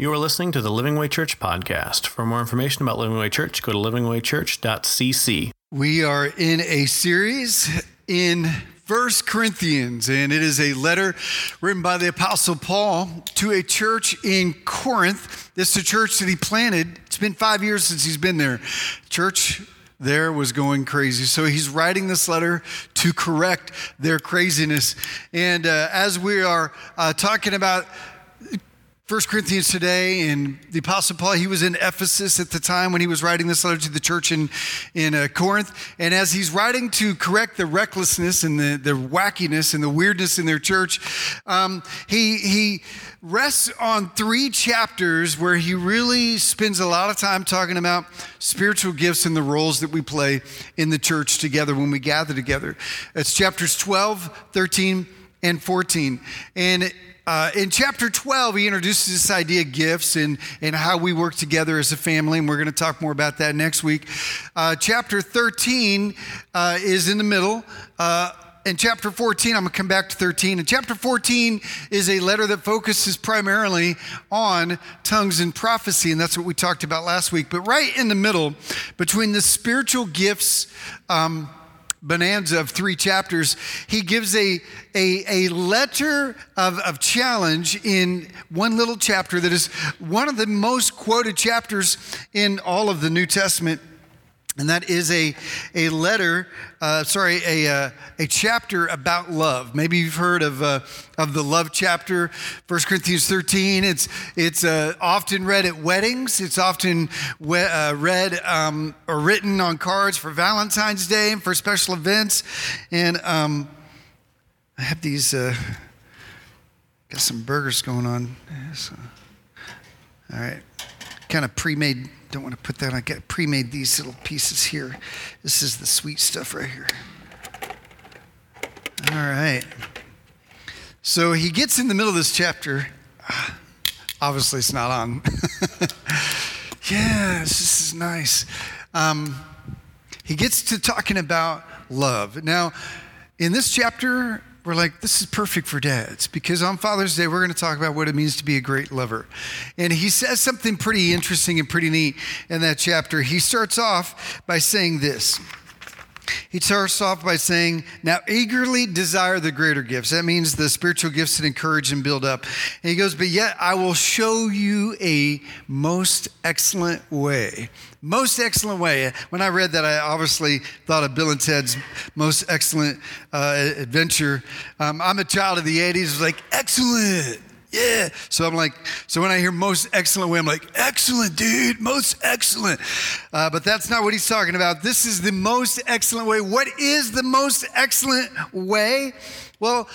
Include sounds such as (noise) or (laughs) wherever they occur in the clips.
You are listening to the Living Way Church podcast. For more information about Living Way Church, go to livingwaychurch.cc. We are in a series in First Corinthians, and it is a letter written by the Apostle Paul to a church in Corinth. This is a church that he planted. It's been five years since he's been there. Church there was going crazy. So he's writing this letter to correct their craziness. And uh, as we are uh, talking about First Corinthians today, and the Apostle Paul, he was in Ephesus at the time when he was writing this letter to the church in, in uh, Corinth. And as he's writing to correct the recklessness and the, the wackiness and the weirdness in their church, um, he, he rests on three chapters where he really spends a lot of time talking about spiritual gifts and the roles that we play in the church together when we gather together. It's chapters 12, 13, and 14. And uh, in chapter 12, he introduces this idea of gifts and, and how we work together as a family, and we're going to talk more about that next week. Uh, chapter 13 uh, is in the middle. Uh, in chapter 14, I'm going to come back to 13. And chapter 14 is a letter that focuses primarily on tongues and prophecy, and that's what we talked about last week. But right in the middle, between the spiritual gifts, um, bonanza of three chapters, he gives a, a, a letter of, of challenge in one little chapter that is one of the most quoted chapters in all of the New Testament. And that is a, a letter, uh, sorry, a, uh, a chapter about love. Maybe you've heard of, uh, of the love chapter, 1 Corinthians 13. It's, it's uh, often read at weddings, it's often we- uh, read um, or written on cards for Valentine's Day and for special events. And um, I have these, uh, got some burgers going on. So, all right, kind of pre made don't want to put that. I got pre-made these little pieces here. This is the sweet stuff right here. All right. So he gets in the middle of this chapter. Obviously, it's not on. (laughs) yeah, this is nice. Um, he gets to talking about love. Now, in this chapter, we're like, this is perfect for dads because on Father's Day, we're going to talk about what it means to be a great lover. And he says something pretty interesting and pretty neat in that chapter. He starts off by saying this. He starts off by saying, Now eagerly desire the greater gifts. That means the spiritual gifts that encourage and build up. And he goes, But yet I will show you a most excellent way. Most excellent way. When I read that, I obviously thought of Bill and Ted's most excellent uh, adventure. Um, I'm a child of the 80s, was like, excellent. Yeah. So I'm like, so when I hear most excellent way, I'm like, excellent, dude, most excellent. Uh, but that's not what he's talking about. This is the most excellent way. What is the most excellent way? Well,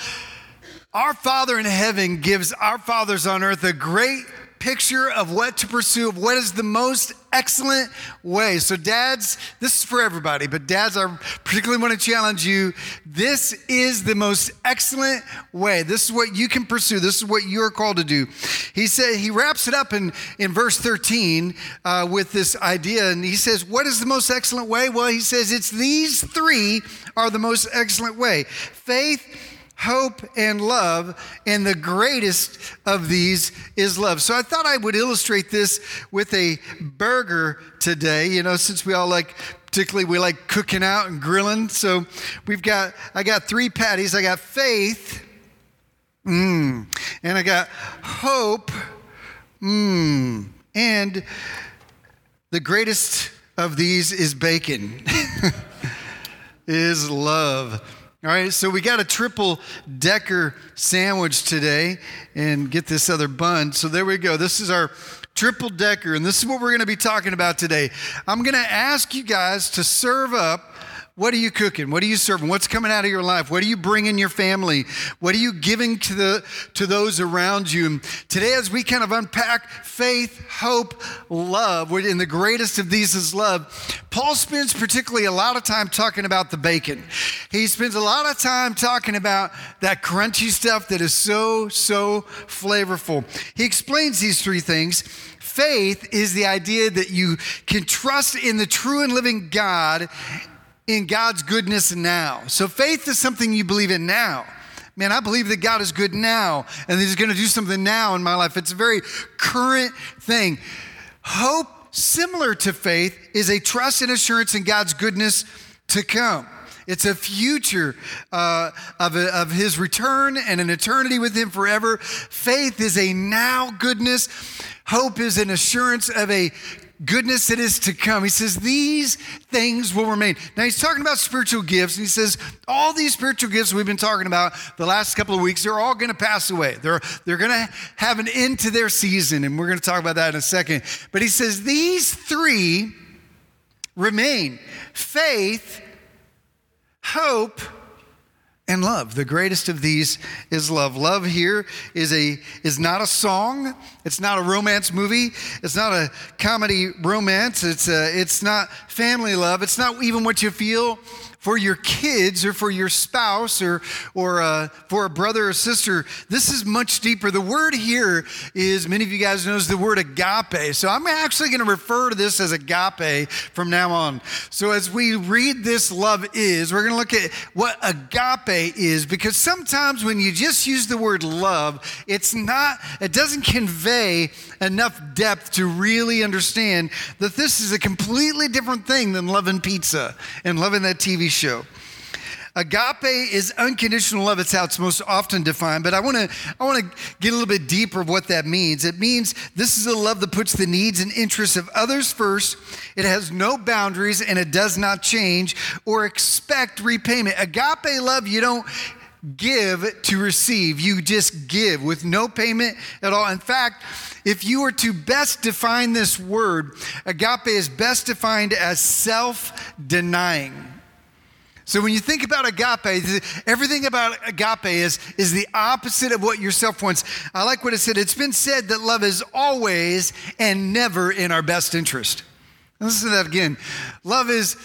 our Father in heaven gives our fathers on earth a great picture of what to pursue, of what is the most excellent way. So, dads, this is for everybody, but dads, I particularly want to challenge you. This is the most excellent way. This is what you can pursue. This is what you're called to do. He said, he wraps it up in, in verse 13 uh, with this idea, and he says, What is the most excellent way? Well, he says, It's these three are the most excellent way faith hope, and love, and the greatest of these is love. So I thought I would illustrate this with a burger today, you know, since we all like particularly we like cooking out and grilling. So we've got I got three patties. I got faith, mmm, and I got hope, mmm, and the greatest of these is bacon. (laughs) is love. All right, so we got a triple decker sandwich today and get this other bun. So there we go. This is our triple decker, and this is what we're going to be talking about today. I'm going to ask you guys to serve up what are you cooking? What are you serving? What's coming out of your life? What are you bringing your family? What are you giving to the to those around you? And today, as we kind of unpack faith, hope, love, and the greatest of these is love, Paul spends particularly a lot of time talking about the bacon. He spends a lot of time talking about that crunchy stuff that is so, so flavorful. He explains these three things. Faith is the idea that you can trust in the true and living God in God's goodness now. So faith is something you believe in now. Man, I believe that God is good now and that He's going to do something now in my life. It's a very current thing. Hope, similar to faith, is a trust and assurance in God's goodness to come. It's a future uh, of, a, of his return and an eternity with him forever. Faith is a now goodness. Hope is an assurance of a goodness that is to come. He says, These things will remain. Now, he's talking about spiritual gifts, and he says, All these spiritual gifts we've been talking about the last couple of weeks, they're all going to pass away. They're, they're going to have an end to their season, and we're going to talk about that in a second. But he says, These three remain faith, hope, and love. The greatest of these is love. Love here is a is not a song. It's not a romance movie. It's not a comedy romance. It's a, it's not family love. It's not even what you feel for your kids or for your spouse or, or uh, for a brother or sister. This is much deeper. The word here is, many of you guys know, is the word agape. So I'm actually going to refer to this as agape from now on. So as we read this love is, we're going to look at what agape is because sometimes when you just use the word love, it's not, it doesn't convey enough depth to really understand that this is a completely different thing than loving pizza and loving that TV show. Agape is unconditional love. It's how it's most often defined. But I want to I want to get a little bit deeper of what that means. It means this is a love that puts the needs and interests of others first. It has no boundaries and it does not change or expect repayment. Agape love, you don't give to receive. You just give with no payment at all. In fact, if you were to best define this word, agape is best defined as self denying. So when you think about agape, everything about agape is, is the opposite of what yourself wants. I like what it said. It's been said that love is always and never in our best interest. Listen to that again. Love is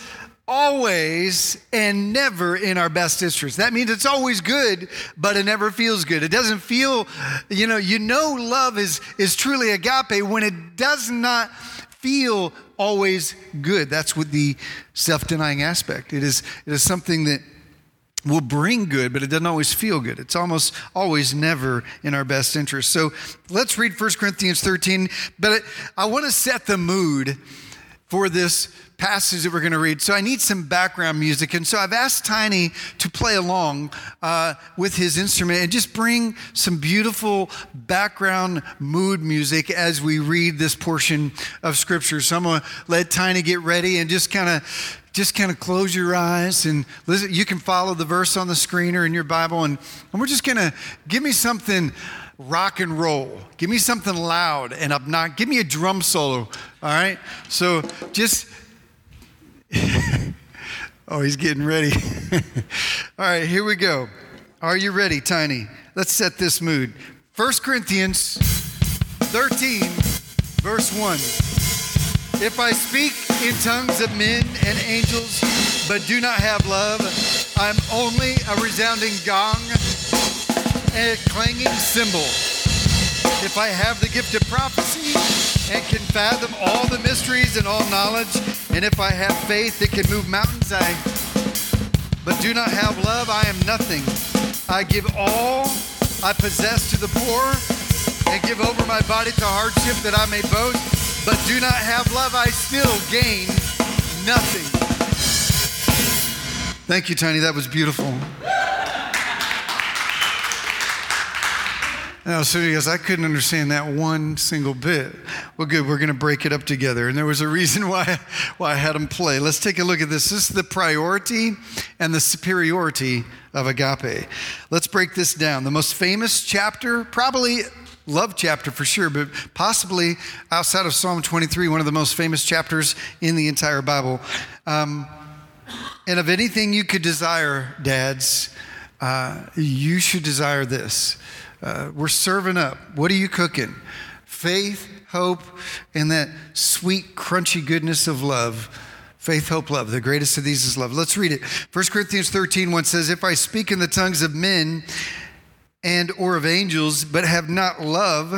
always and never in our best interest. That means it's always good, but it never feels good. It doesn't feel, you know, you know love is is truly agape when it does not feel always good. That's what the self-denying aspect. It is it is something that will bring good, but it doesn't always feel good. It's almost always never in our best interest. So let's read 1 Corinthians 13. But I want to set the mood for this passage that we're going to read. So I need some background music. And so I've asked Tiny to play along uh, with his instrument and just bring some beautiful background mood music as we read this portion of Scripture. So I'm going to let Tiny get ready and just kind of just kind of close your eyes and listen. You can follow the verse on the screen or in your Bible, and, and we're just going to give me something rock and roll. Give me something loud and not. Give me a drum solo. All right. So just (laughs) oh, he's getting ready. (laughs) All right, here we go. Are you ready, Tiny? Let's set this mood. 1 Corinthians 13, verse 1. If I speak in tongues of men and angels, but do not have love, I'm only a resounding gong and a clanging cymbal. If I have the gift of prophecy and can fathom all the mysteries and all knowledge, and if I have faith that can move mountains, I but do not have love, I am nothing. I give all I possess to the poor and give over my body to hardship that I may boast, but do not have love, I still gain nothing. Thank you, Tiny. That was beautiful. Now, so he goes, I couldn't understand that one single bit. Well, good, we're going to break it up together. And there was a reason (laughs) why, why I had him play. Let's take a look at this. This is the priority and the superiority of agape. Let's break this down. The most famous chapter, probably love chapter for sure, but possibly outside of Psalm 23, one of the most famous chapters in the entire Bible. Um, and of anything you could desire, dads, uh, you should desire this uh, we're serving up. What are you cooking? Faith, hope, and that sweet, crunchy goodness of love. Faith, hope, love. The greatest of these is love. Let's read it. 1 Corinthians 13, 1 says, If I speak in the tongues of men and or of angels, but have not love,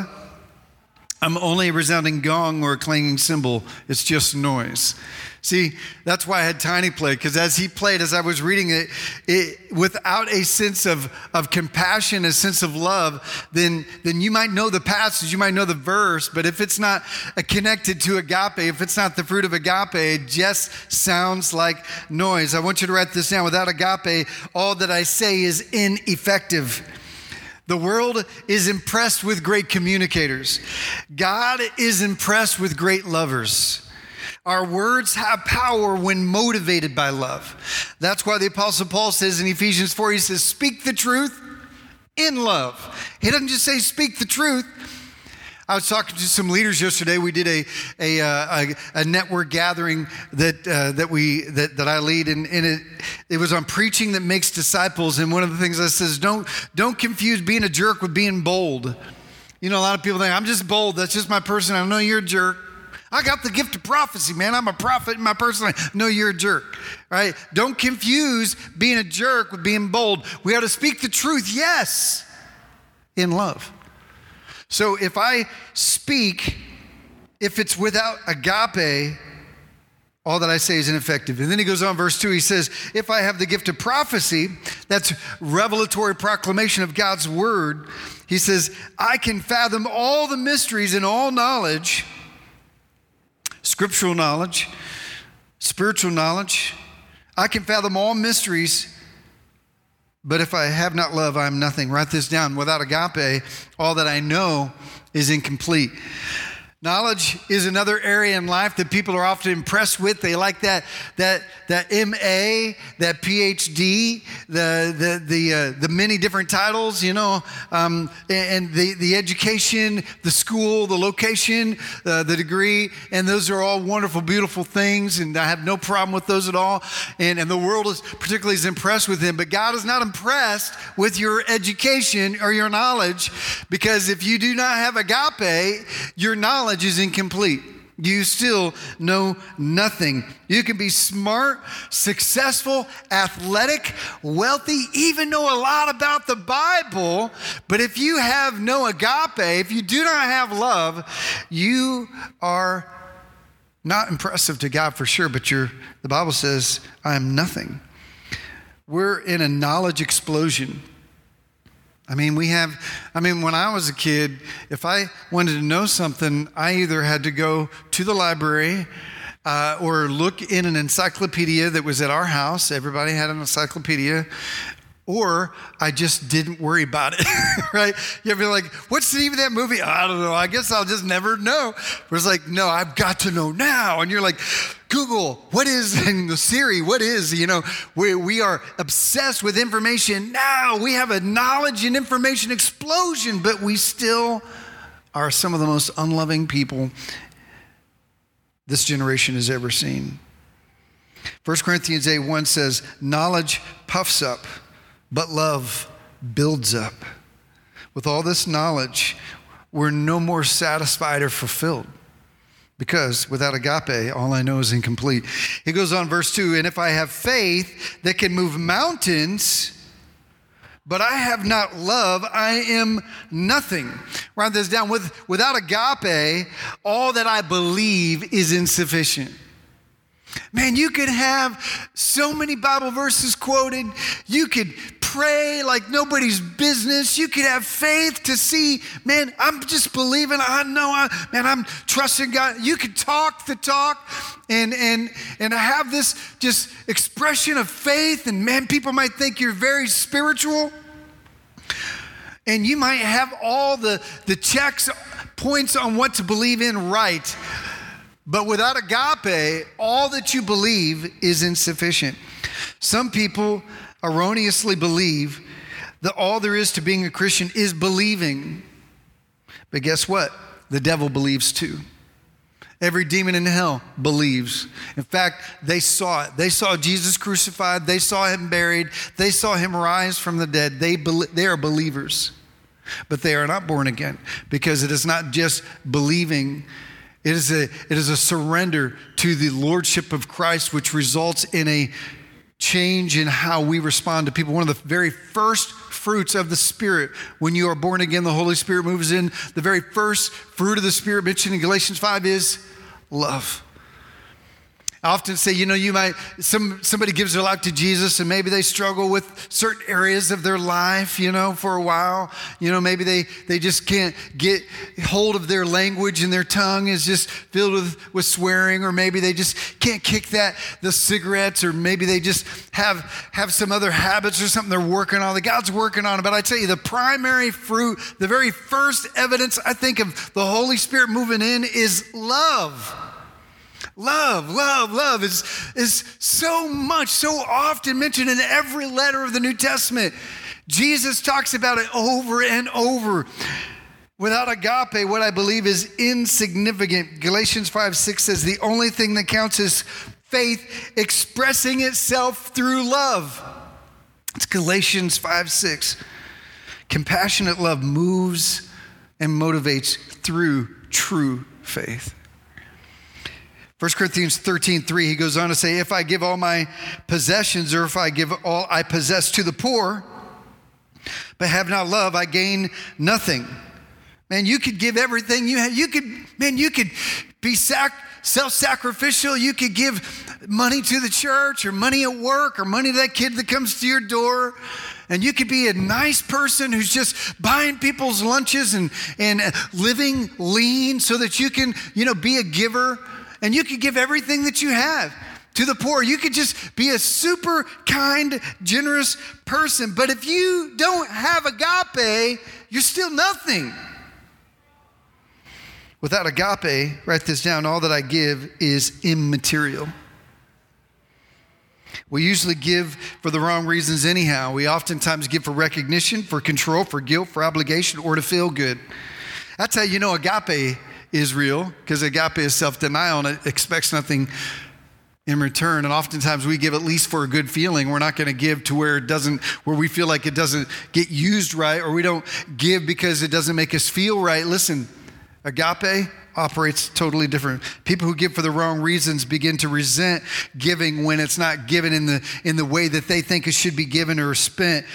I'm only a resounding gong or a clanging cymbal. It's just noise. See, that's why I had Tiny play, because as he played, as I was reading it, it, without a sense of, of compassion, a sense of love, then, then you might know the passage, you might know the verse, but if it's not connected to agape, if it's not the fruit of agape, it just sounds like noise. I want you to write this down. Without agape, all that I say is ineffective. The world is impressed with great communicators. God is impressed with great lovers. Our words have power when motivated by love. That's why the Apostle Paul says in Ephesians 4, he says, Speak the truth in love. He doesn't just say, Speak the truth. I was talking to some leaders yesterday. We did a, a, uh, a, a network gathering that, uh, that, we, that, that I lead, and, and it, it was on preaching that makes disciples. And one of the things I says, don't, don't confuse being a jerk with being bold. You know, a lot of people think, I'm just bold. That's just my person. I know you're a jerk. I got the gift of prophecy, man. I'm a prophet in my personal life. No, you're a jerk, right? Don't confuse being a jerk with being bold. We ought to speak the truth, yes, in love. So if I speak, if it's without agape, all that I say is ineffective. And then he goes on, verse 2, he says, If I have the gift of prophecy, that's revelatory proclamation of God's word, he says, I can fathom all the mysteries and all knowledge scriptural knowledge, spiritual knowledge. I can fathom all mysteries, but if I have not love, I am nothing. Write this down. Without agape, all that I know is incomplete. Knowledge is another area in life that people are often impressed with. They like that, that, that MA, that PhD, the, the, the, uh, the many different titles, you know, um, and the, the education, the school, the location, uh, the degree, and those are all wonderful, beautiful things, and I have no problem with those at all. And, and the world is particularly is impressed with them, but God is not impressed with your education or your knowledge because if you do not have agape, your knowledge knowledge is incomplete. You still know nothing. You can be smart, successful, athletic, wealthy, even know a lot about the Bible, but if you have no agape, if you do not have love, you are not impressive to God for sure, but you're, the Bible says, I am nothing. We're in a knowledge explosion. I mean, we have, I mean, when I was a kid, if I wanted to know something, I either had to go to the library uh, or look in an encyclopedia that was at our house. Everybody had an encyclopedia. Or I just didn't worry about it, (laughs) right? You'd be like, what's the name of that movie? I don't know. I guess I'll just never know. But it's like, no, I've got to know now. And you're like, Google, what is, (laughs) and the Siri, what is, you know, we, we are obsessed with information now. We have a knowledge and information explosion, but we still are some of the most unloving people this generation has ever seen. 1 Corinthians 8 1 says, Knowledge puffs up, but love builds up. With all this knowledge, we're no more satisfied or fulfilled because without agape, all I know is incomplete. He goes on, verse 2 And if I have faith that can move mountains, but I have not love, I am nothing. Write this down. With, without agape, all that I believe is insufficient. Man, you could have so many Bible verses quoted. You could pray like nobody's business. You could have faith to see, man, I'm just believing. I know, I, man, I'm trusting God. You could talk the talk and, and, and have this just expression of faith. And man, people might think you're very spiritual. And you might have all the, the checks, points on what to believe in right. But without agape, all that you believe is insufficient. Some people erroneously believe that all there is to being a Christian is believing. But guess what? The devil believes too. Every demon in hell believes. In fact, they saw it. They saw Jesus crucified. They saw him buried. They saw him rise from the dead. They, be- they are believers, but they are not born again because it is not just believing it is, a, it is a surrender to the lordship of Christ, which results in a change in how we respond to people. One of the very first fruits of the Spirit when you are born again, the Holy Spirit moves in. The very first fruit of the Spirit mentioned in Galatians 5 is love. I often say, you know, you might, some, somebody gives their life to Jesus and maybe they struggle with certain areas of their life, you know, for a while. You know, maybe they, they just can't get hold of their language and their tongue is just filled with, with swearing, or maybe they just can't kick that, the cigarettes, or maybe they just have, have some other habits or something they're working on that God's working on. But I tell you, the primary fruit, the very first evidence I think of the Holy Spirit moving in is love. Love, love, love is, is so much, so often mentioned in every letter of the New Testament. Jesus talks about it over and over. Without agape, what I believe is insignificant. Galatians 5 6 says the only thing that counts is faith expressing itself through love. It's Galatians 5 6. Compassionate love moves and motivates through true faith. 1 Corinthians 13, 3, he goes on to say, If I give all my possessions, or if I give all I possess to the poor, but have not love, I gain nothing. Man, you could give everything you have. You could, man, you could be sac- self sacrificial. You could give money to the church, or money at work, or money to that kid that comes to your door. And you could be a nice person who's just buying people's lunches and, and living lean so that you can, you know, be a giver and you could give everything that you have to the poor. You could just be a super kind, generous person. But if you don't have agape, you're still nothing. Without agape, write this down all that I give is immaterial. We usually give for the wrong reasons, anyhow. We oftentimes give for recognition, for control, for guilt, for obligation, or to feel good. That's how you know agape is real because agape is self denial and it expects nothing in return. And oftentimes we give at least for a good feeling. We're not going to give to where it doesn't, where we feel like it doesn't get used right, or we don't give because it doesn't make us feel right. Listen, agape operates totally different. People who give for the wrong reasons begin to resent giving when it's not given in the in the way that they think it should be given or spent.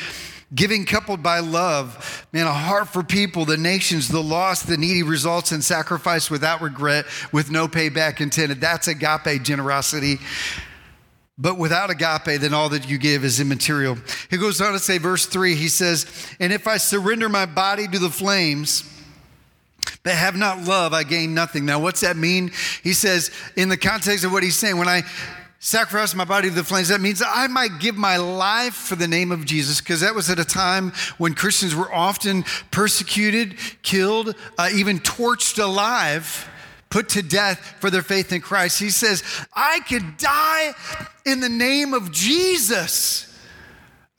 Giving coupled by love, man, a heart for people, the nations, the lost, the needy results in sacrifice without regret, with no payback intended. That's agape generosity. But without agape, then all that you give is immaterial. He goes on to say, verse three, he says, And if I surrender my body to the flames, but have not love, I gain nothing. Now, what's that mean? He says, in the context of what he's saying, when I sacrifice my body to the flames. That means I might give my life for the name of Jesus, because that was at a time when Christians were often persecuted, killed, uh, even torched alive, put to death for their faith in Christ. He says, I could die in the name of Jesus.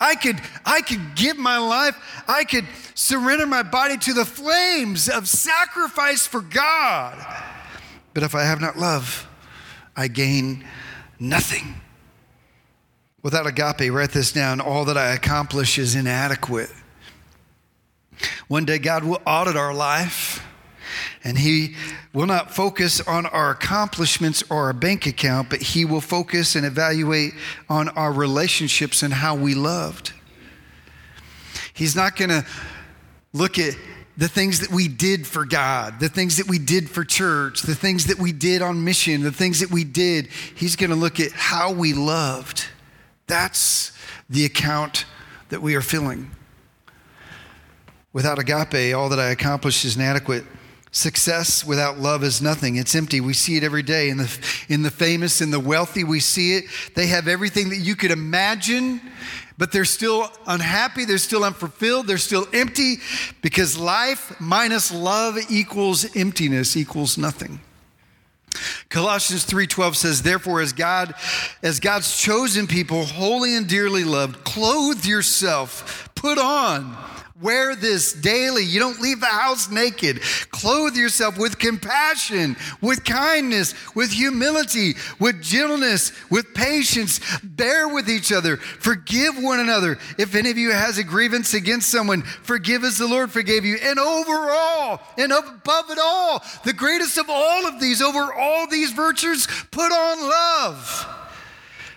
I could, I could give my life, I could surrender my body to the flames of sacrifice for God. But if I have not love, I gain nothing. Without agape, write this down all that I accomplish is inadequate. One day, God will audit our life, and He will not focus on our accomplishments or our bank account, but He will focus and evaluate on our relationships and how we loved. He's not going to look at the things that we did for God, the things that we did for church, the things that we did on mission, the things that we did. He's going to look at how we loved. That's the account that we are filling. Without agape, all that I accomplish is inadequate. Success without love is nothing. It's empty. We see it every day. In the, in the famous, in the wealthy, we see it. They have everything that you could imagine but they're still unhappy, they're still unfulfilled, they're still empty because life minus love equals emptiness, equals nothing. Colossians 3:12 says therefore as God as God's chosen people holy and dearly loved clothe yourself put on Wear this daily. You don't leave the house naked. Clothe yourself with compassion, with kindness, with humility, with gentleness, with patience. Bear with each other. Forgive one another. If any of you has a grievance against someone, forgive as the Lord forgave you. And overall, and above it all, the greatest of all of these, over all these virtues, put on love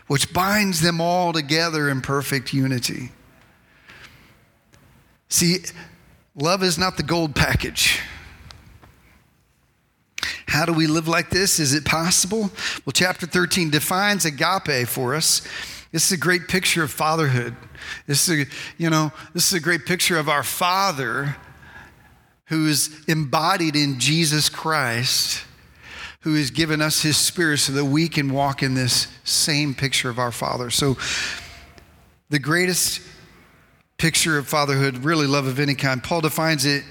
which binds them all together in perfect unity. See, love is not the gold package. How do we live like this? Is it possible? Well, chapter 13 defines agape for us. This is a great picture of fatherhood. This is a, you know, this is a great picture of our Father who is embodied in Jesus Christ, who has given us his spirit so that we can walk in this same picture of our Father. So the greatest picture of fatherhood, really love of any kind, Paul defines it.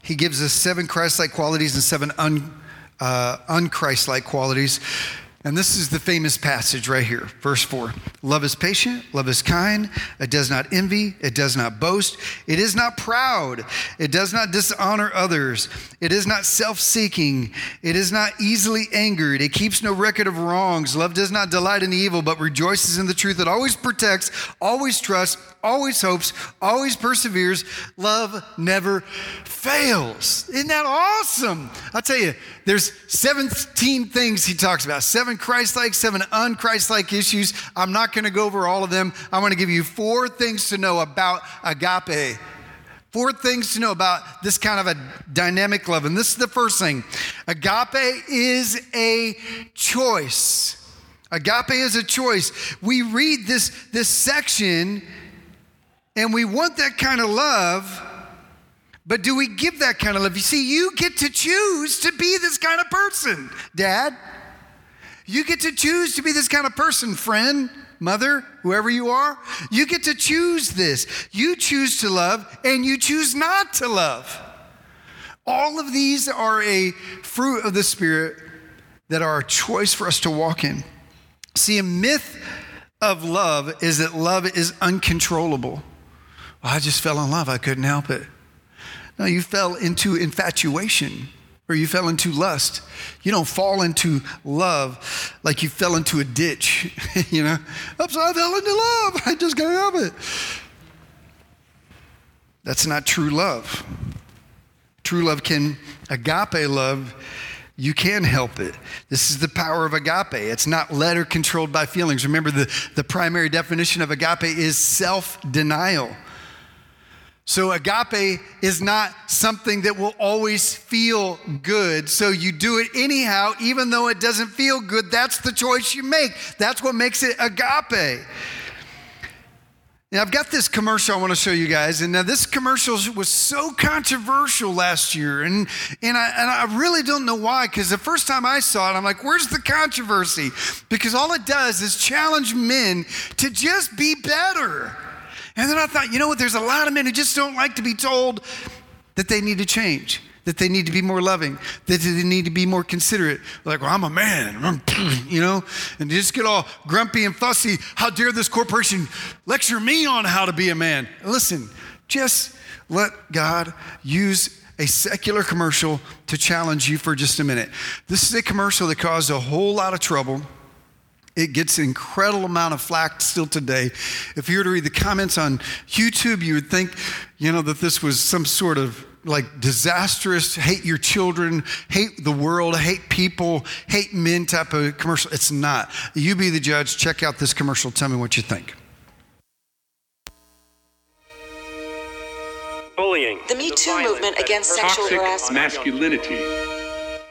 He gives us seven Christ like qualities and seven un, uh, unchrist like qualities. And this is the famous passage right here, verse 4. Love is patient, love is kind, it does not envy, it does not boast, it is not proud, it does not dishonor others, it is not self seeking, it is not easily angered, it keeps no record of wrongs. Love does not delight in evil, but rejoices in the truth. It always protects, always trusts, always hopes, always perseveres. Love never fails. Isn't that awesome? I'll tell you, there's 17 things he talks about, seven Christ like, seven unchrist like issues. I'm not going to go over all of them. I'm going to give you four things to know about agape. Four things to know about this kind of a dynamic love. And this is the first thing agape is a choice. Agape is a choice. We read this, this section and we want that kind of love, but do we give that kind of love? You see, you get to choose to be this kind of person, Dad. You get to choose to be this kind of person, friend, mother, whoever you are. You get to choose this. You choose to love and you choose not to love. All of these are a fruit of the Spirit that are a choice for us to walk in. See, a myth of love is that love is uncontrollable. I just fell in love. I couldn't help it. No, you fell into infatuation or you fell into lust. You don't fall into love like you fell into a ditch, (laughs) you know? Oops, I fell into love. I just can't help it. That's not true love. True love can, agape love, you can help it. This is the power of agape. It's not led or controlled by feelings. Remember, the, the primary definition of agape is self denial. So, agape is not something that will always feel good. So, you do it anyhow, even though it doesn't feel good. That's the choice you make. That's what makes it agape. Now, I've got this commercial I want to show you guys. And now, this commercial was so controversial last year. And, and, I, and I really don't know why, because the first time I saw it, I'm like, where's the controversy? Because all it does is challenge men to just be better. And then I thought, you know what? There's a lot of men who just don't like to be told that they need to change, that they need to be more loving, that they need to be more considerate. Like, well, I'm a man, (clears throat) you know, and just get all grumpy and fussy. How dare this corporation lecture me on how to be a man? Listen, just let God use a secular commercial to challenge you for just a minute. This is a commercial that caused a whole lot of trouble it gets an incredible amount of flack still today. If you were to read the comments on YouTube, you would think, you know, that this was some sort of like disastrous, hate your children, hate the world, hate people, hate men type of commercial. It's not. You be the judge. Check out this commercial. Tell me what you think. Bullying. The Me Too movement against sexual harassment. masculinity.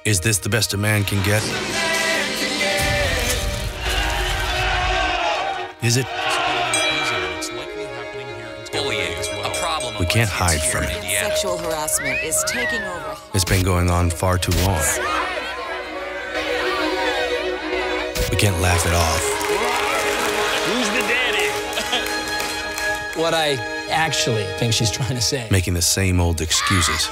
Is this the best a man can get? Is it? Bullying, a problem. We can't hide from it. Sexual harassment is taking over. It's been going on far too long. We can't laugh it off. Who's the daddy? what I actually think she's trying to say. Making the same old excuses.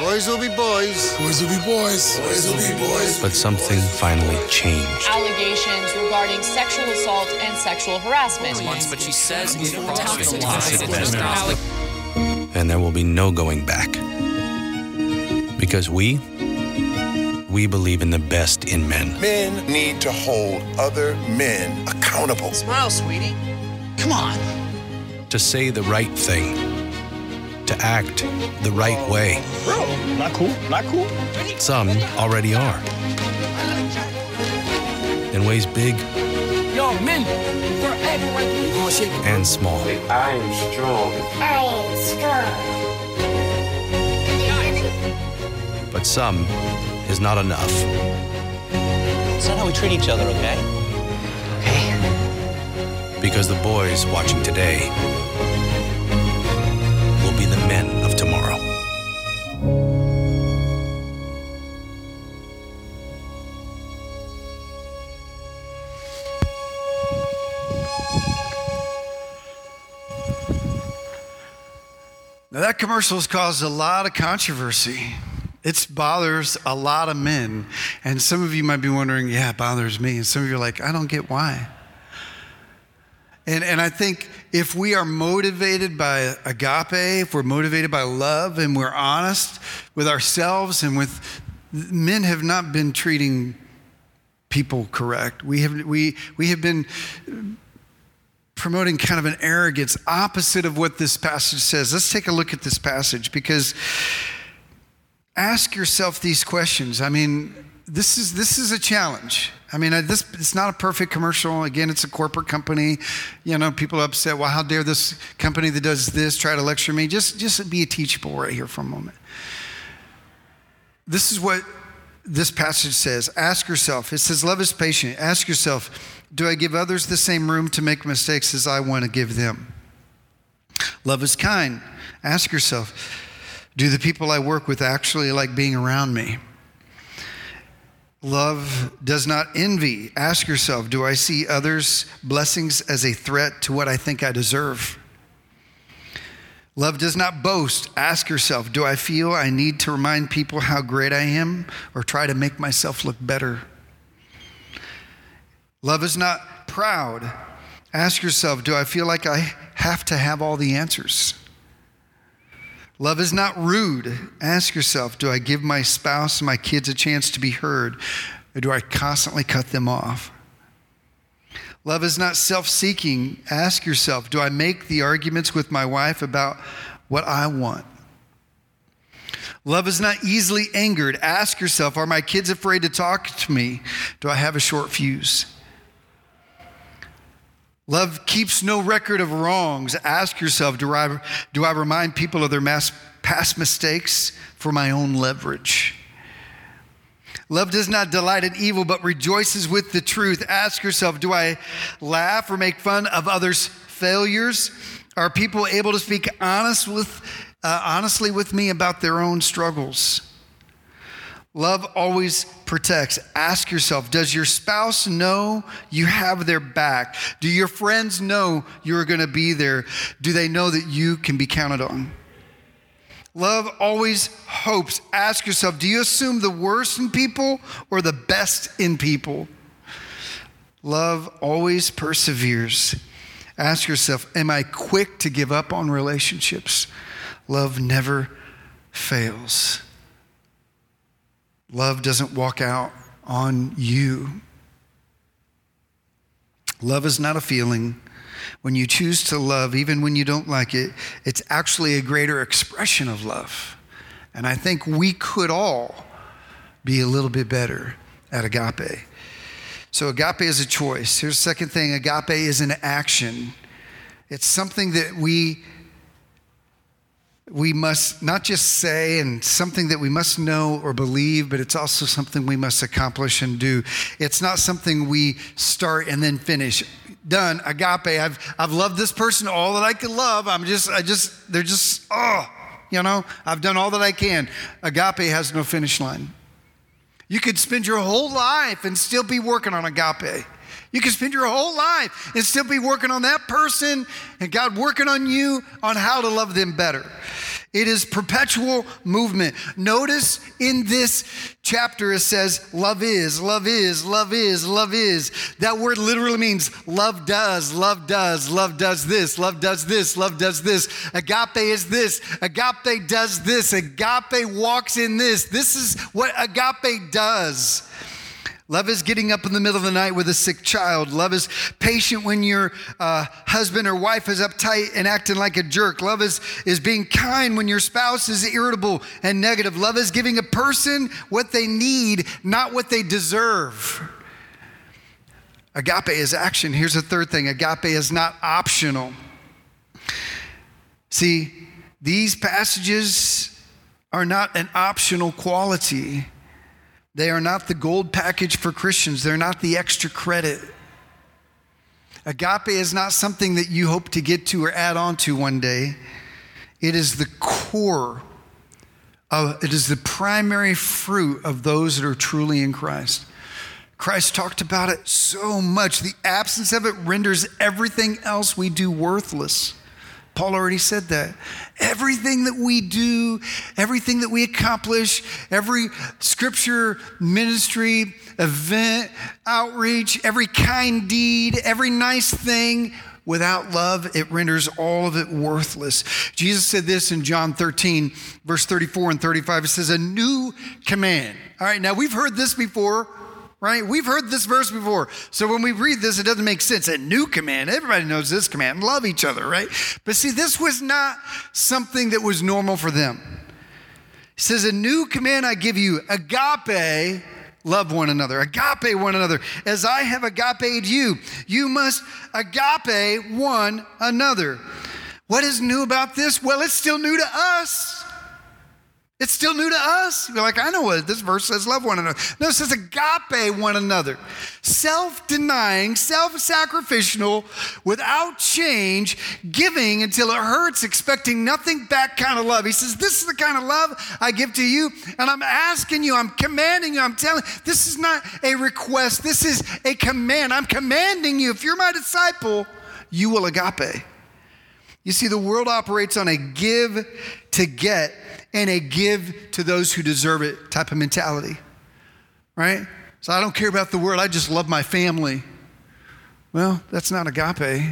Boys will be boys. Boys will be boys. Boys will be boys. But something finally changed. Allegations regarding sexual assault and sexual harassment. Once, but she says he's crossed the line. And there will be no going back. Because we, we believe in the best in men. Men need to hold other men accountable. Smile, sweetie. Come on. To say the right thing. To act the right way. Bro, not cool. Not cool. Some already are. In ways big Yo, men, forever right and small. I am strong. I am strong. But some is not enough. It's not how we treat each other, okay? okay? Because the boys watching today that commercial has caused a lot of controversy. It bothers a lot of men. And some of you might be wondering, yeah, it bothers me. And some of you are like, I don't get why. And, and I think if we are motivated by agape, if we're motivated by love, and we're honest with ourselves and with men, have not been treating people correct. We have, we, we have been promoting kind of an arrogance opposite of what this passage says. Let's take a look at this passage because ask yourself these questions. I mean, this is this is a challenge. I mean, this it's not a perfect commercial. Again, it's a corporate company. You know, people are upset. Well, how dare this company that does this try to lecture me? Just just be a teachable right here for a moment. This is what this passage says. Ask yourself. It says, "Love is patient." Ask yourself, do I give others the same room to make mistakes as I want to give them? Love is kind. Ask yourself, do the people I work with actually like being around me? Love does not envy. Ask yourself, do I see others' blessings as a threat to what I think I deserve? Love does not boast. Ask yourself, do I feel I need to remind people how great I am or try to make myself look better? Love is not proud. Ask yourself, do I feel like I have to have all the answers? Love is not rude. Ask yourself, do I give my spouse and my kids a chance to be heard, or do I constantly cut them off? Love is not self seeking. Ask yourself, do I make the arguments with my wife about what I want? Love is not easily angered. Ask yourself, are my kids afraid to talk to me? Do I have a short fuse? Love keeps no record of wrongs. Ask yourself do I, do I remind people of their mass, past mistakes for my own leverage? Love does not delight in evil, but rejoices with the truth. Ask yourself do I laugh or make fun of others' failures? Are people able to speak honest with, uh, honestly with me about their own struggles? Love always protects. Ask yourself Does your spouse know you have their back? Do your friends know you're going to be there? Do they know that you can be counted on? Love always hopes. Ask yourself Do you assume the worst in people or the best in people? Love always perseveres. Ask yourself Am I quick to give up on relationships? Love never fails. Love doesn't walk out on you. Love is not a feeling. When you choose to love, even when you don't like it, it's actually a greater expression of love. And I think we could all be a little bit better at agape. So, agape is a choice. Here's the second thing agape is an action. It's something that we we must not just say and something that we must know or believe, but it's also something we must accomplish and do. It's not something we start and then finish. Done, agape. I've, I've loved this person all that I could love. I'm just, I just, they're just, oh, you know, I've done all that I can. Agape has no finish line. You could spend your whole life and still be working on agape. You can spend your whole life and still be working on that person and God working on you on how to love them better. It is perpetual movement. Notice in this chapter it says, love is, love is, love is, love is. That word literally means love does, love does, love does this, love does this, love does this. Agape is this, agape does this, agape walks in this. This is what agape does. Love is getting up in the middle of the night with a sick child. Love is patient when your uh, husband or wife is uptight and acting like a jerk. Love is, is being kind when your spouse is irritable and negative. Love is giving a person what they need, not what they deserve. Agape is action. Here's the third thing agape is not optional. See, these passages are not an optional quality. They are not the gold package for Christians, they're not the extra credit. Agape is not something that you hope to get to or add on to one day. It is the core of, it is the primary fruit of those that are truly in Christ. Christ talked about it so much. The absence of it renders everything else we do worthless. Paul already said that. Everything that we do, everything that we accomplish, every scripture, ministry, event, outreach, every kind deed, every nice thing, without love, it renders all of it worthless. Jesus said this in John 13, verse 34 and 35. It says, A new command. All right, now we've heard this before right? We've heard this verse before. So when we read this, it doesn't make sense. A new command, everybody knows this command love each other, right? But see, this was not something that was normal for them. He says, A new command I give you, agape, love one another. Agape one another. As I have agape you, you must agape one another. What is new about this? Well, it's still new to us. It's still new to us. You're like, I know what this verse says love one another. No, it says agape one another. Self denying, self sacrificial, without change, giving until it hurts, expecting nothing back kind of love. He says, This is the kind of love I give to you. And I'm asking you, I'm commanding you, I'm telling this is not a request, this is a command. I'm commanding you. If you're my disciple, you will agape. You see, the world operates on a give to get and a give to those who deserve it type of mentality, right? So I don't care about the world, I just love my family. Well, that's not agape.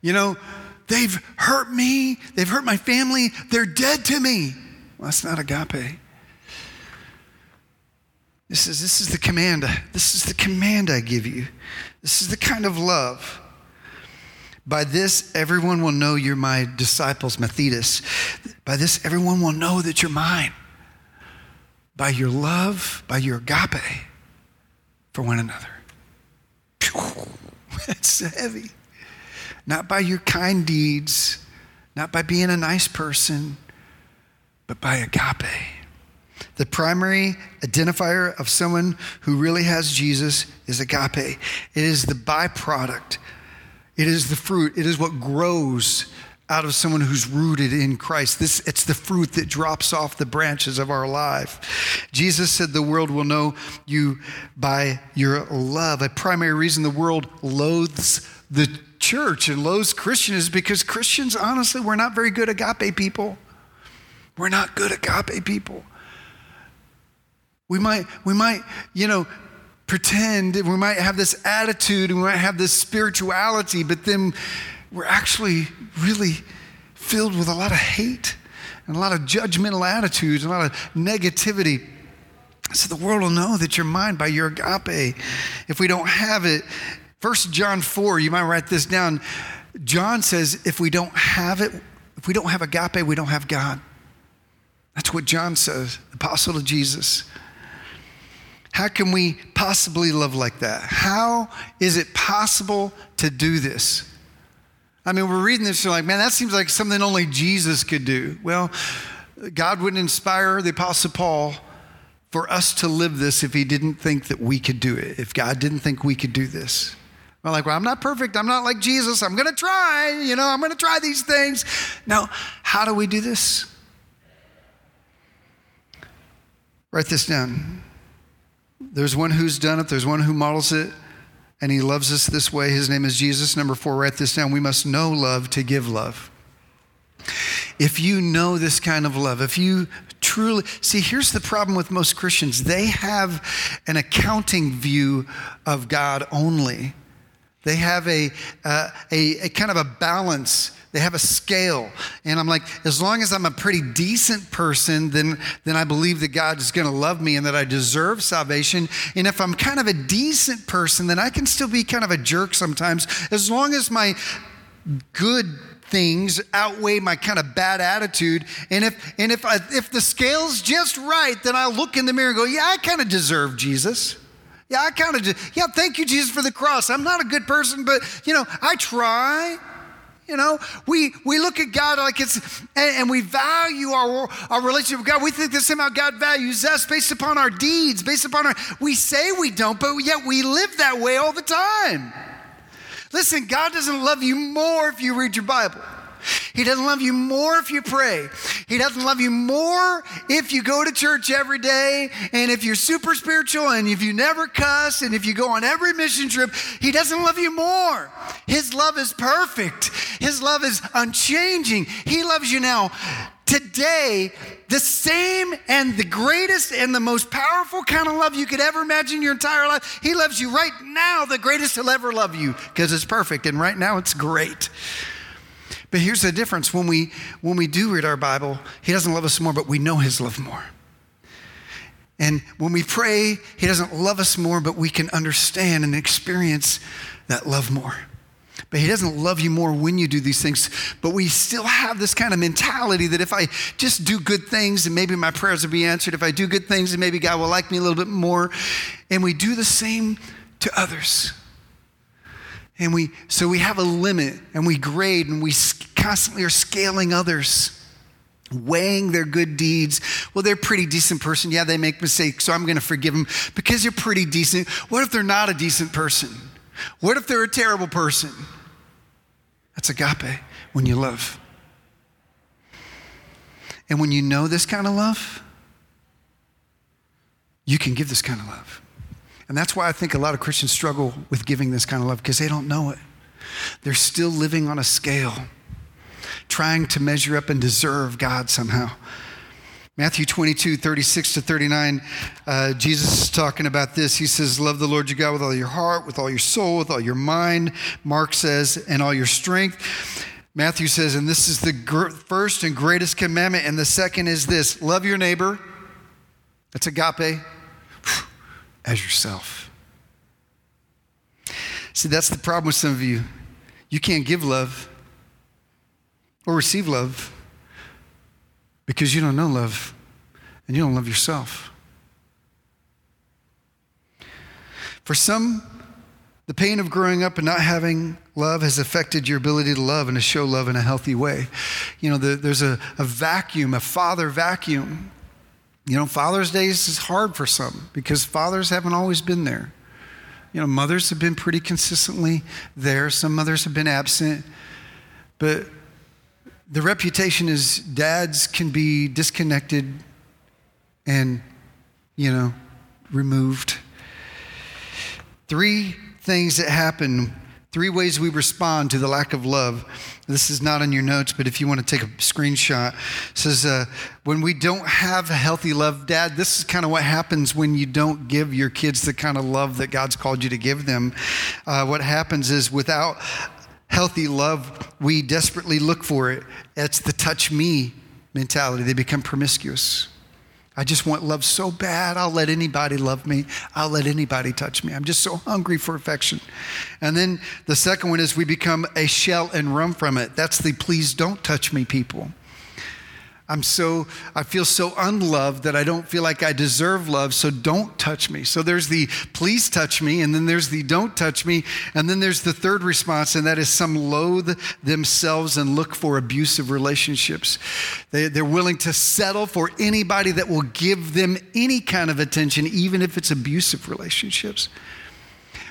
You know, they've hurt me, they've hurt my family, they're dead to me. Well, that's not agape. This is, this is the command. This is the command I give you. This is the kind of love by this, everyone will know you're my disciples, Mathetes. By this, everyone will know that you're mine. By your love, by your agape for one another. (laughs) That's heavy. Not by your kind deeds, not by being a nice person, but by agape. The primary identifier of someone who really has Jesus is agape. It is the byproduct it is the fruit, it is what grows out of someone who's rooted in Christ. This it's the fruit that drops off the branches of our life. Jesus said the world will know you by your love. A primary reason the world loathes the church and loathes Christians is because Christians honestly we're not very good agape people. We're not good agape people. We might we might, you know, pretend, we might have this attitude, and we might have this spirituality, but then we're actually really filled with a lot of hate and a lot of judgmental attitudes, and a lot of negativity. So the world will know that you're mine by your agape. If we don't have it, First John 4, you might write this down. John says, if we don't have it, if we don't have agape, we don't have God. That's what John says, apostle of Jesus. How can we possibly love like that? How is it possible to do this? I mean, we're reading this, we're like, man, that seems like something only Jesus could do. Well, God wouldn't inspire the Apostle Paul for us to live this if he didn't think that we could do it, if God didn't think we could do this. We're like, well, I'm not perfect. I'm not like Jesus. I'm going to try. You know, I'm going to try these things. Now, how do we do this? Write this down. There's one who's done it, there's one who models it, and he loves us this way. His name is Jesus. Number four, write this down. We must know love to give love. If you know this kind of love, if you truly see, here's the problem with most Christians they have an accounting view of God only. They have a, uh, a, a kind of a balance they have a scale. And I'm like, as long as I'm a pretty decent person, then, then I believe that God is going to love me and that I deserve salvation. And if I'm kind of a decent person, then I can still be kind of a jerk sometimes, as long as my good things outweigh my kind of bad attitude. And if, and if, I, if the scale's just right, then I'll look in the mirror and go, yeah, I kind of deserve Jesus. Yeah, I kind of yeah, thank you, Jesus, for the cross. I'm not a good person, but, you know, I try. You know, we, we look at God like it's, and, and, we value our, our relationship with God. We think the same how God values us based upon our deeds, based upon our, we say we don't, but yet we live that way all the time. Listen, God doesn't love you more if you read your Bible. He doesn't love you more if you pray. He doesn't love you more if you go to church every day and if you're super spiritual and if you never cuss and if you go on every mission trip. He doesn't love you more. His love is perfect, His love is unchanging. He loves you now. Today, the same and the greatest and the most powerful kind of love you could ever imagine your entire life. He loves you right now, the greatest he'll ever love you because it's perfect. And right now, it's great. But here's the difference when we, when we do read our Bible, He doesn't love us more, but we know His love more. And when we pray, He doesn't love us more, but we can understand and experience that love more. But He doesn't love you more when you do these things. But we still have this kind of mentality that if I just do good things, and maybe my prayers will be answered. If I do good things, and maybe God will like me a little bit more. And we do the same to others. And we, so we have a limit and we grade and we constantly are scaling others, weighing their good deeds. Well, they're a pretty decent person. Yeah, they make mistakes, so I'm going to forgive them because they're pretty decent. What if they're not a decent person? What if they're a terrible person? That's agape when you love. And when you know this kind of love, you can give this kind of love. And that's why I think a lot of Christians struggle with giving this kind of love because they don't know it. They're still living on a scale, trying to measure up and deserve God somehow. Matthew 22, 36 to 39, uh, Jesus is talking about this. He says, Love the Lord your God with all your heart, with all your soul, with all your mind. Mark says, and all your strength. Matthew says, and this is the gr- first and greatest commandment. And the second is this love your neighbor. That's agape as yourself. See, that's the problem with some of you. You can't give love or receive love because you don't know love and you don't love yourself. For some, the pain of growing up and not having love has affected your ability to love and to show love in a healthy way. You know, the, there's a, a vacuum, a father vacuum you know, Father's Day is hard for some because fathers haven't always been there. You know, mothers have been pretty consistently there, some mothers have been absent. But the reputation is dads can be disconnected and, you know, removed. Three things that happen Three ways we respond to the lack of love. This is not in your notes, but if you want to take a screenshot, it says, uh, when we don't have a healthy love, Dad, this is kind of what happens when you don't give your kids the kind of love that God's called you to give them. Uh, what happens is without healthy love, we desperately look for it. It's the touch me mentality. They become promiscuous. I just want love so bad. I'll let anybody love me. I'll let anybody touch me. I'm just so hungry for affection. And then the second one is we become a shell and run from it. That's the please don't touch me people. I'm so, I feel so unloved that I don't feel like I deserve love, so don't touch me. So there's the please touch me, and then there's the don't touch me, and then there's the third response, and that is some loathe themselves and look for abusive relationships. They, they're willing to settle for anybody that will give them any kind of attention, even if it's abusive relationships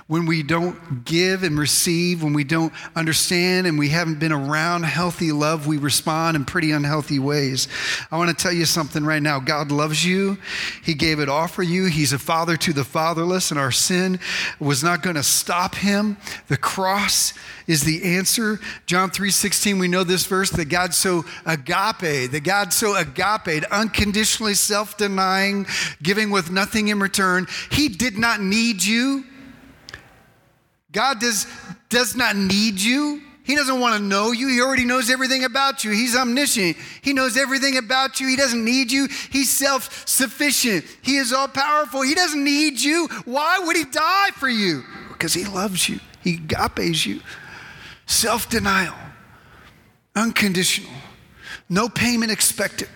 when we don't give and receive, when we don't understand and we haven't been around healthy love, we respond in pretty unhealthy ways. I want to tell you something right now. God loves you. He gave it all for you. He's a father to the fatherless, and our sin was not going to stop him. The cross is the answer. John 3:16, we know this verse that God so agape, that God so agape, unconditionally self-denying, giving with nothing in return. He did not need you. God does, does not need you. He doesn't want to know you. He already knows everything about you. He's omniscient. He knows everything about you. He doesn't need you. He's self sufficient. He is all powerful. He doesn't need you. Why would he die for you? Because he loves you. He agapes you. Self denial, unconditional, no payment expected.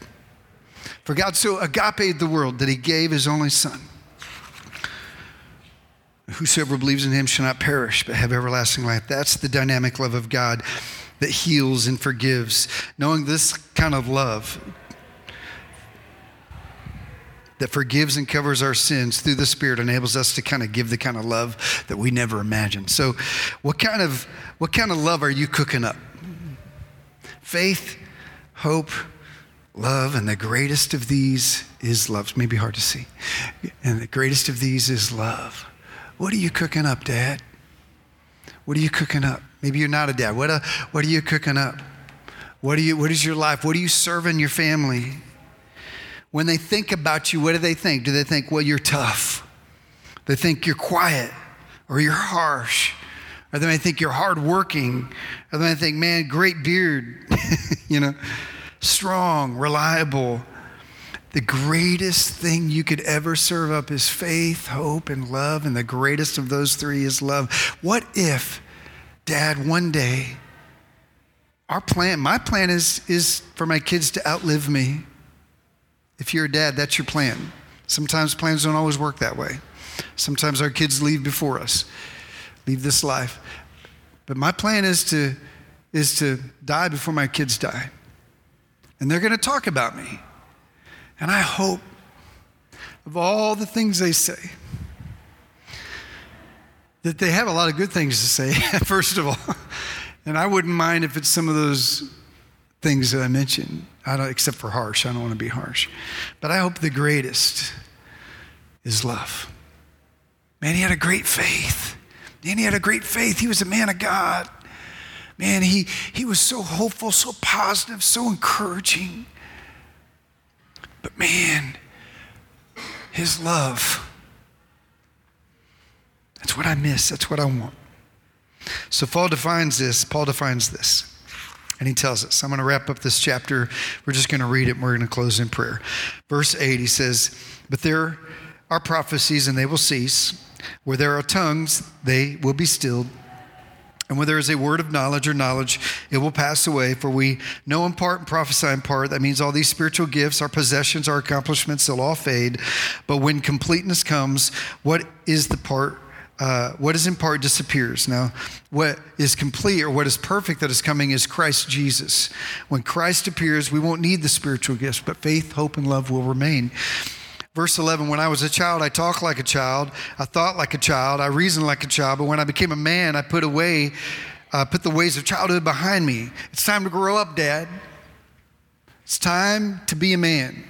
For God so agape the world that he gave his only son whosoever believes in him shall not perish, but have everlasting life. That's the dynamic love of God that heals and forgives. Knowing this kind of love that forgives and covers our sins through the Spirit enables us to kind of give the kind of love that we never imagined. So, what kind of what kind of love are you cooking up? Faith, hope, love, and the greatest of these is love. It's maybe hard to see. And the greatest of these is love. What are you cooking up, Dad? What are you cooking up? Maybe you're not a dad. What, a, uh, what are you cooking up? What, are you, what is your life? What are you serving your family? When they think about you, what do they think? Do they think, well, you're tough? They think you're quiet or you're harsh. Or they may think you're hardworking. Or they may think, man, great beard, (laughs) you know, strong, reliable. The greatest thing you could ever serve up is faith, hope, and love. And the greatest of those three is love. What if, Dad, one day, our plan, my plan is, is for my kids to outlive me. If you're a dad, that's your plan. Sometimes plans don't always work that way. Sometimes our kids leave before us, leave this life. But my plan is to, is to die before my kids die. And they're going to talk about me. And I hope of all the things they say, that they have a lot of good things to say, (laughs) first of all. And I wouldn't mind if it's some of those things that I mentioned, I don't, except for harsh. I don't want to be harsh. But I hope the greatest is love. Man, he had a great faith. Man, he had a great faith. He was a man of God. Man, he, he was so hopeful, so positive, so encouraging. But man, his love, that's what I miss. That's what I want. So Paul defines this. Paul defines this. And he tells us, I'm going to wrap up this chapter. We're just going to read it and we're going to close in prayer. Verse 8, he says, But there are prophecies and they will cease. Where there are tongues, they will be stilled. And where there is a word of knowledge or knowledge, it will pass away. For we know in part and prophesy in part. That means all these spiritual gifts, our possessions, our accomplishments, they'll all fade. But when completeness comes, what is the part uh, what is in part disappears. Now, what is complete or what is perfect that is coming is Christ Jesus. When Christ appears, we won't need the spiritual gifts, but faith, hope, and love will remain. Verse 11 When I was a child, I talked like a child, I thought like a child, I reasoned like a child, but when I became a man, I put away, uh, put the ways of childhood behind me. It's time to grow up, Dad. It's time to be a man.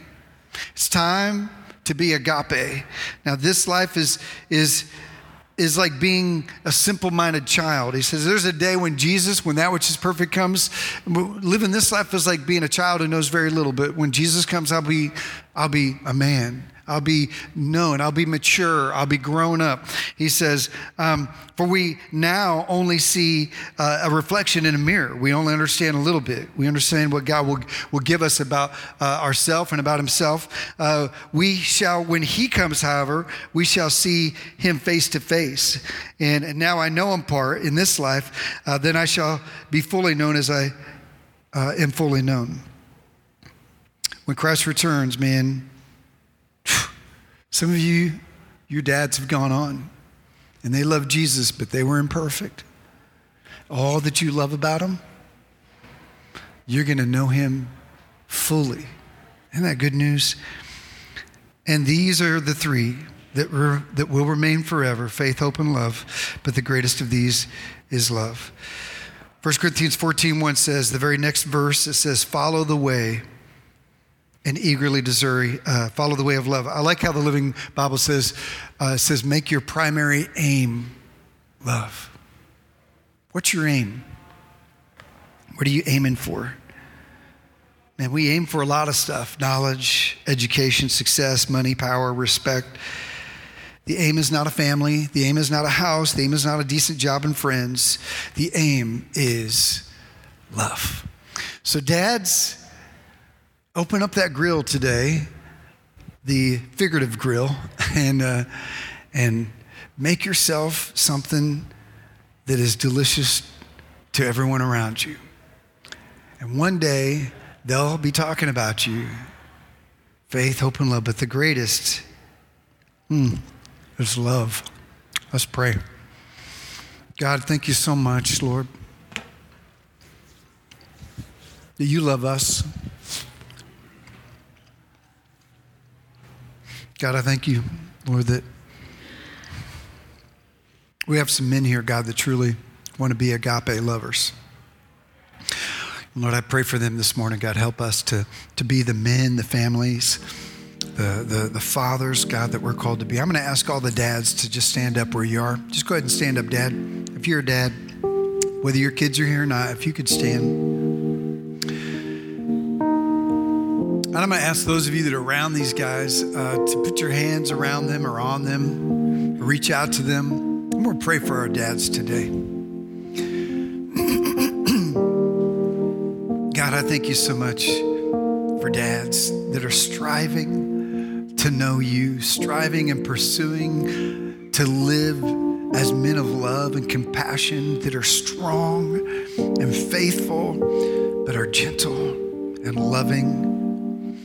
It's time to be agape. Now, this life is, is, is like being a simple minded child. He says, There's a day when Jesus, when that which is perfect comes. Living this life is like being a child who knows very little, but when Jesus comes, I'll be, I'll be a man. I'll be known. I'll be mature. I'll be grown up. He says, um, For we now only see uh, a reflection in a mirror. We only understand a little bit. We understand what God will, will give us about uh, ourselves and about Himself. Uh, we shall, when He comes, however, we shall see Him face to face. And, and now I know in part in this life, uh, then I shall be fully known as I uh, am fully known. When Christ returns, man, some of you, your dads have gone on and they loved Jesus, but they were imperfect. All that you love about him, you're going to know him fully. Isn't that good news? And these are the three that, re- that will remain forever faith, hope, and love. But the greatest of these is love. 1 Corinthians 14 1 says, the very next verse, it says, Follow the way and eagerly desire, uh, follow the way of love. I like how the Living Bible says, uh, says, make your primary aim love. What's your aim? What are you aiming for? Man, we aim for a lot of stuff knowledge, education, success, money, power, respect. The aim is not a family. The aim is not a house. The aim is not a decent job and friends. The aim is love. So, dads, open up that grill today, the figurative grill, (laughs) and, uh, and make yourself something that is delicious to everyone around you. And one day, they'll be talking about you faith, hope, and love. But the greatest mm, is love. Let's pray. God, thank you so much, Lord, that you love us. God, I thank you, Lord, that we have some men here, God, that truly want to be agape lovers. Lord, I pray for them this morning. God, help us to, to be the men, the families, the, the, the fathers, God, that we're called to be. I'm going to ask all the dads to just stand up where you are. Just go ahead and stand up, Dad. If you're a dad, whether your kids are here or not, if you could stand. And I'm going to ask those of you that are around these guys uh, to put your hands around them or on them, reach out to them. I'm going to pray for our dads today. (clears throat) God, I thank you so much for dads that are striving to know you, striving and pursuing to live as men of love and compassion that are strong and faithful, but are gentle and loving.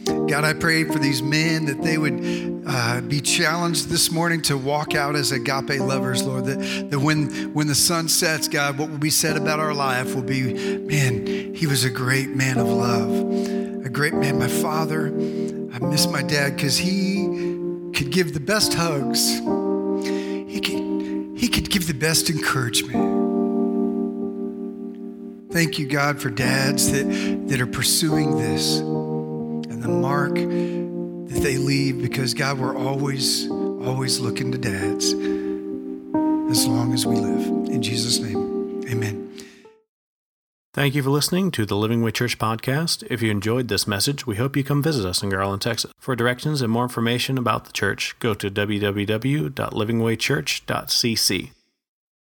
God, I pray for these men that they would uh, be challenged this morning to walk out as agape lovers, Lord. That, that when, when the sun sets, God, what will be said about our life will be, man, he was a great man of love, a great man. My father, I miss my dad because he could give the best hugs. He could, he could give the best encouragement. Thank you, God, for dads that, that are pursuing this and the mark that they leave because, God, we're always, always looking to dads as long as we live. In Jesus' name, amen. Thank you for listening to the Living Way Church podcast. If you enjoyed this message, we hope you come visit us in Garland, Texas. For directions and more information about the church, go to www.livingwaychurch.cc.